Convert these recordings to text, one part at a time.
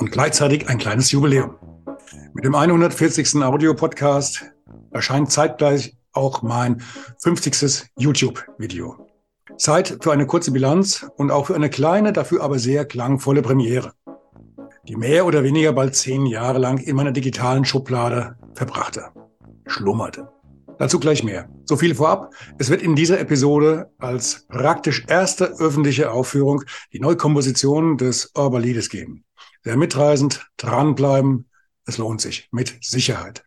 und gleichzeitig ein kleines Jubiläum. Mit dem 140. Audio-Podcast erscheint zeitgleich auch mein 50. YouTube-Video. Zeit für eine kurze Bilanz und auch für eine kleine, dafür aber sehr klangvolle Premiere, die mehr oder weniger bald zehn Jahre lang in meiner digitalen Schublade verbrachte, schlummerte. Dazu gleich mehr. So viel vorab. Es wird in dieser Episode als praktisch erste öffentliche Aufführung die Neukomposition des Orbaliedes geben. Sehr mitreisend, dranbleiben. Es lohnt sich. Mit Sicherheit.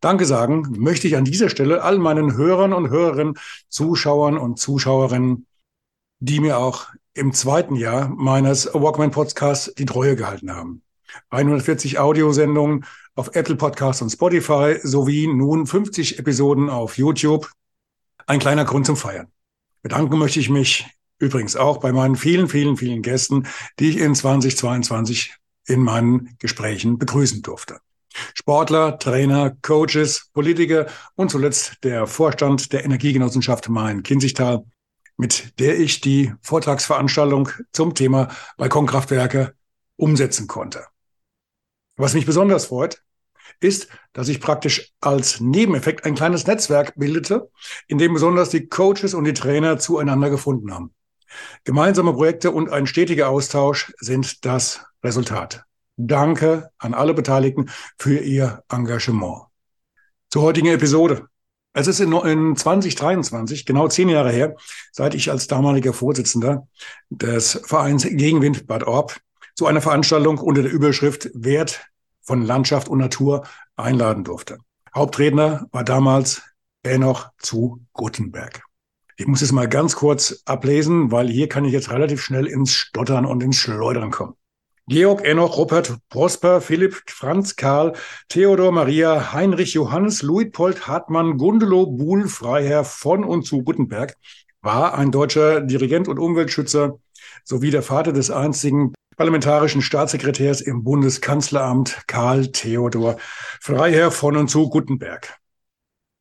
Danke sagen möchte ich an dieser Stelle all meinen Hörern und Hörerinnen, Zuschauern und Zuschauerinnen, die mir auch im zweiten Jahr meines Walkman Podcasts die Treue gehalten haben. 140 Audiosendungen auf Apple Podcasts und Spotify sowie nun 50 Episoden auf YouTube. Ein kleiner Grund zum Feiern. Bedanken möchte ich mich übrigens auch bei meinen vielen, vielen, vielen Gästen, die ich in 2022 in meinen Gesprächen begrüßen durfte. Sportler, Trainer, Coaches, Politiker und zuletzt der Vorstand der Energiegenossenschaft Main-Kinzigtal, mit der ich die Vortragsveranstaltung zum Thema Balkonkraftwerke umsetzen konnte. Was mich besonders freut, ist, dass ich praktisch als Nebeneffekt ein kleines Netzwerk bildete, in dem besonders die Coaches und die Trainer zueinander gefunden haben. Gemeinsame Projekte und ein stetiger Austausch sind das Resultat. Danke an alle Beteiligten für ihr Engagement. Zur heutigen Episode. Es ist in, in 2023, genau zehn Jahre her, seit ich als damaliger Vorsitzender des Vereins Gegenwind Bad Orb zu einer Veranstaltung unter der Überschrift Wert von Landschaft und Natur einladen durfte. Hauptredner war damals Enoch zu Gutenberg. Ich muss es mal ganz kurz ablesen, weil hier kann ich jetzt relativ schnell ins Stottern und ins Schleudern kommen. Georg Enoch, Robert Prosper, Philipp, Franz Karl, Theodor Maria, Heinrich Johannes, Luitpold Hartmann, Gundelo Buhl, Freiherr von und zu Gutenberg war ein deutscher Dirigent und Umweltschützer sowie der Vater des einzigen parlamentarischen Staatssekretärs im Bundeskanzleramt Karl Theodor Freiherr von und zu Gutenberg.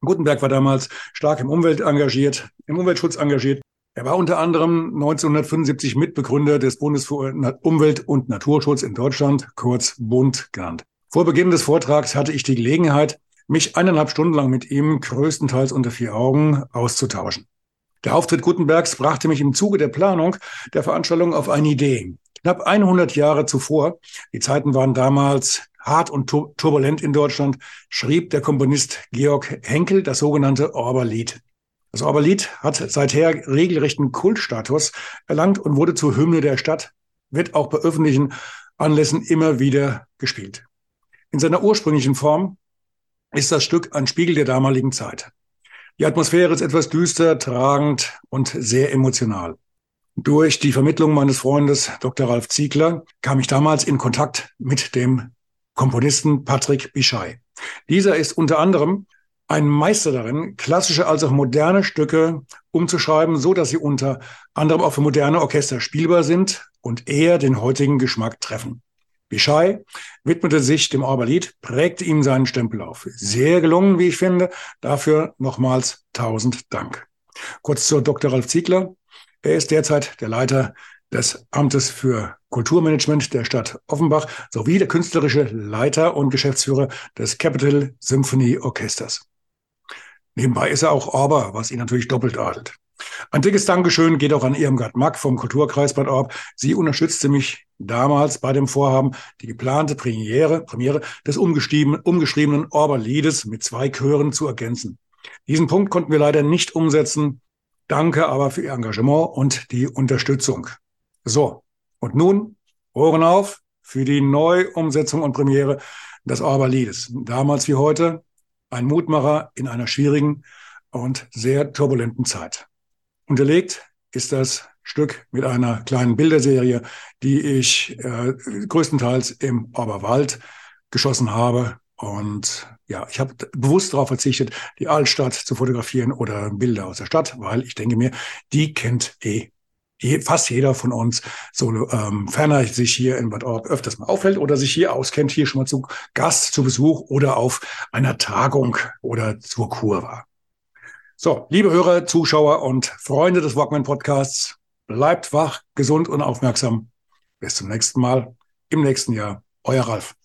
Gutenberg war damals stark im Umwelt engagiert, im Umweltschutz engagiert. Er war unter anderem 1975 Mitbegründer des Bundes für Umwelt- und Naturschutz in Deutschland, kurz Bund genannt. Vor Beginn des Vortrags hatte ich die Gelegenheit, mich eineinhalb Stunden lang mit ihm größtenteils unter vier Augen auszutauschen. Der Auftritt Gutenbergs brachte mich im Zuge der Planung der Veranstaltung auf eine Idee. Knapp 100 Jahre zuvor, die Zeiten waren damals hart und turbulent in Deutschland, schrieb der Komponist Georg Henkel das sogenannte Orberlied. Das Orberlied hat seither regelrechten Kultstatus erlangt und wurde zur Hymne der Stadt, wird auch bei öffentlichen Anlässen immer wieder gespielt. In seiner ursprünglichen Form ist das Stück ein Spiegel der damaligen Zeit. Die Atmosphäre ist etwas düster, tragend und sehr emotional. Durch die Vermittlung meines Freundes Dr. Ralf Ziegler kam ich damals in Kontakt mit dem Komponisten Patrick Bischei. Dieser ist unter anderem ein Meister darin, klassische als auch moderne Stücke umzuschreiben, so dass sie unter anderem auch für moderne Orchester spielbar sind und eher den heutigen Geschmack treffen. Bischei widmete sich dem Orberlied, prägte ihm seinen Stempel auf. Sehr gelungen, wie ich finde. Dafür nochmals tausend Dank. Kurz zur Dr. Ralf Ziegler. Er ist derzeit der Leiter des Amtes für Kulturmanagement der Stadt Offenbach sowie der künstlerische Leiter und Geschäftsführer des Capital Symphony Orchesters. Nebenbei ist er auch Orber, was ihn natürlich doppelt adelt. Ein dickes Dankeschön geht auch an Irmgard Mack vom Kulturkreis Bad Orb. Sie unterstützte mich damals bei dem Vorhaben, die geplante Premiere, Premiere des umgeschriebenen, Orber-Liedes mit zwei Chören zu ergänzen. Diesen Punkt konnten wir leider nicht umsetzen, Danke aber für Ihr Engagement und die Unterstützung. So, und nun Ohren auf für die Neuumsetzung und Premiere des Orba-Liedes. Damals wie heute ein Mutmacher in einer schwierigen und sehr turbulenten Zeit. Unterlegt ist das Stück mit einer kleinen Bilderserie, die ich äh, größtenteils im Oberwald geschossen habe. Und ja, ich habe bewusst darauf verzichtet, die Altstadt zu fotografieren oder Bilder aus der Stadt, weil ich denke mir, die kennt eh fast jeder von uns, so ähm, ferner sich hier in Bad Orb öfters mal auffällt oder sich hier auskennt, hier schon mal zu Gast, zu Besuch oder auf einer Tagung oder zur Kur war. So, liebe Hörer, Zuschauer und Freunde des Walkman Podcasts, Bleibt wach, gesund und aufmerksam. Bis zum nächsten Mal im nächsten Jahr. Euer Ralf.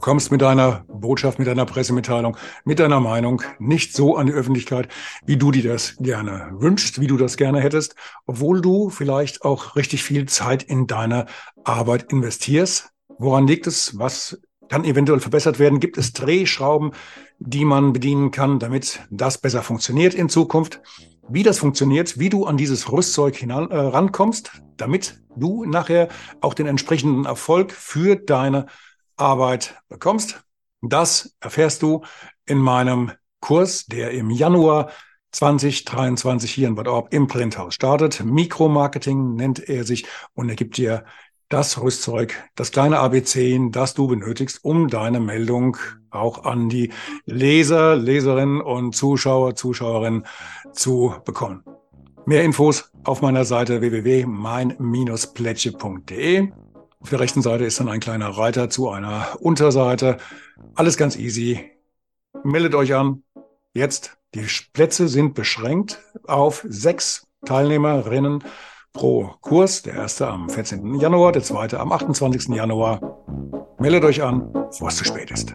Du kommst mit deiner Botschaft, mit deiner Pressemitteilung, mit deiner Meinung nicht so an die Öffentlichkeit, wie du dir das gerne wünschst, wie du das gerne hättest, obwohl du vielleicht auch richtig viel Zeit in deine Arbeit investierst. Woran liegt es? Was kann eventuell verbessert werden? Gibt es Drehschrauben, die man bedienen kann, damit das besser funktioniert in Zukunft? Wie das funktioniert, wie du an dieses Rüstzeug hinan, äh, rankommst, damit du nachher auch den entsprechenden Erfolg für deine Arbeit bekommst. Das erfährst du in meinem Kurs, der im Januar 2023 hier in Bad Orb im Printhaus startet. Mikromarketing nennt er sich und er gibt dir das Rüstzeug, das kleine ABC, das du benötigst, um deine Meldung auch an die Leser, Leserinnen und Zuschauer, Zuschauerinnen zu bekommen. Mehr Infos auf meiner Seite www.mein-plätsche.de. Auf der rechten Seite ist dann ein kleiner Reiter zu einer Unterseite. Alles ganz easy. Meldet euch an. Jetzt. Die Plätze sind beschränkt auf sechs Teilnehmerinnen pro Kurs. Der erste am 14. Januar, der zweite am 28. Januar. Meldet euch an, bevor es zu spät ist.